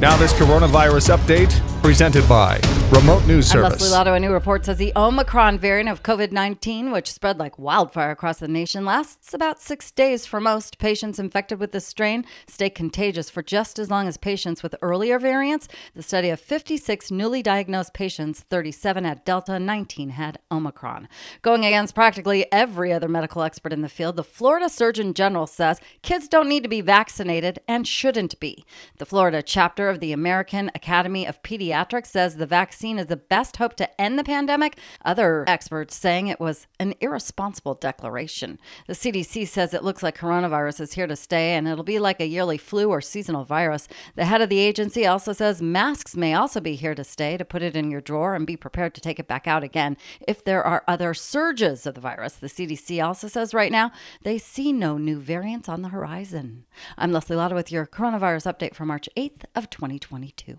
Now, this coronavirus update presented by Remote News Service. Leslie Lotto. A new report says the Omicron variant of COVID 19, which spread like wildfire across the nation, lasts about six days for most. Patients infected with this strain stay contagious for just as long as patients with earlier variants. The study of 56 newly diagnosed patients, 37 had Delta, 19 had Omicron. Going against practically every other medical expert in the field, the Florida Surgeon General says kids don't need to be vaccinated and shouldn't be. The Florida chapter of the American Academy of Pediatrics says the vaccine is the best hope to end the pandemic. Other experts saying it was an irresponsible declaration. The CDC says it looks like coronavirus is here to stay and it'll be like a yearly flu or seasonal virus. The head of the agency also says masks may also be here to stay to put it in your drawer and be prepared to take it back out again if there are other surges of the virus. The CDC also says right now they see no new variants on the horizon. I'm Leslie Lotta with your coronavirus update for March 8th of 2022.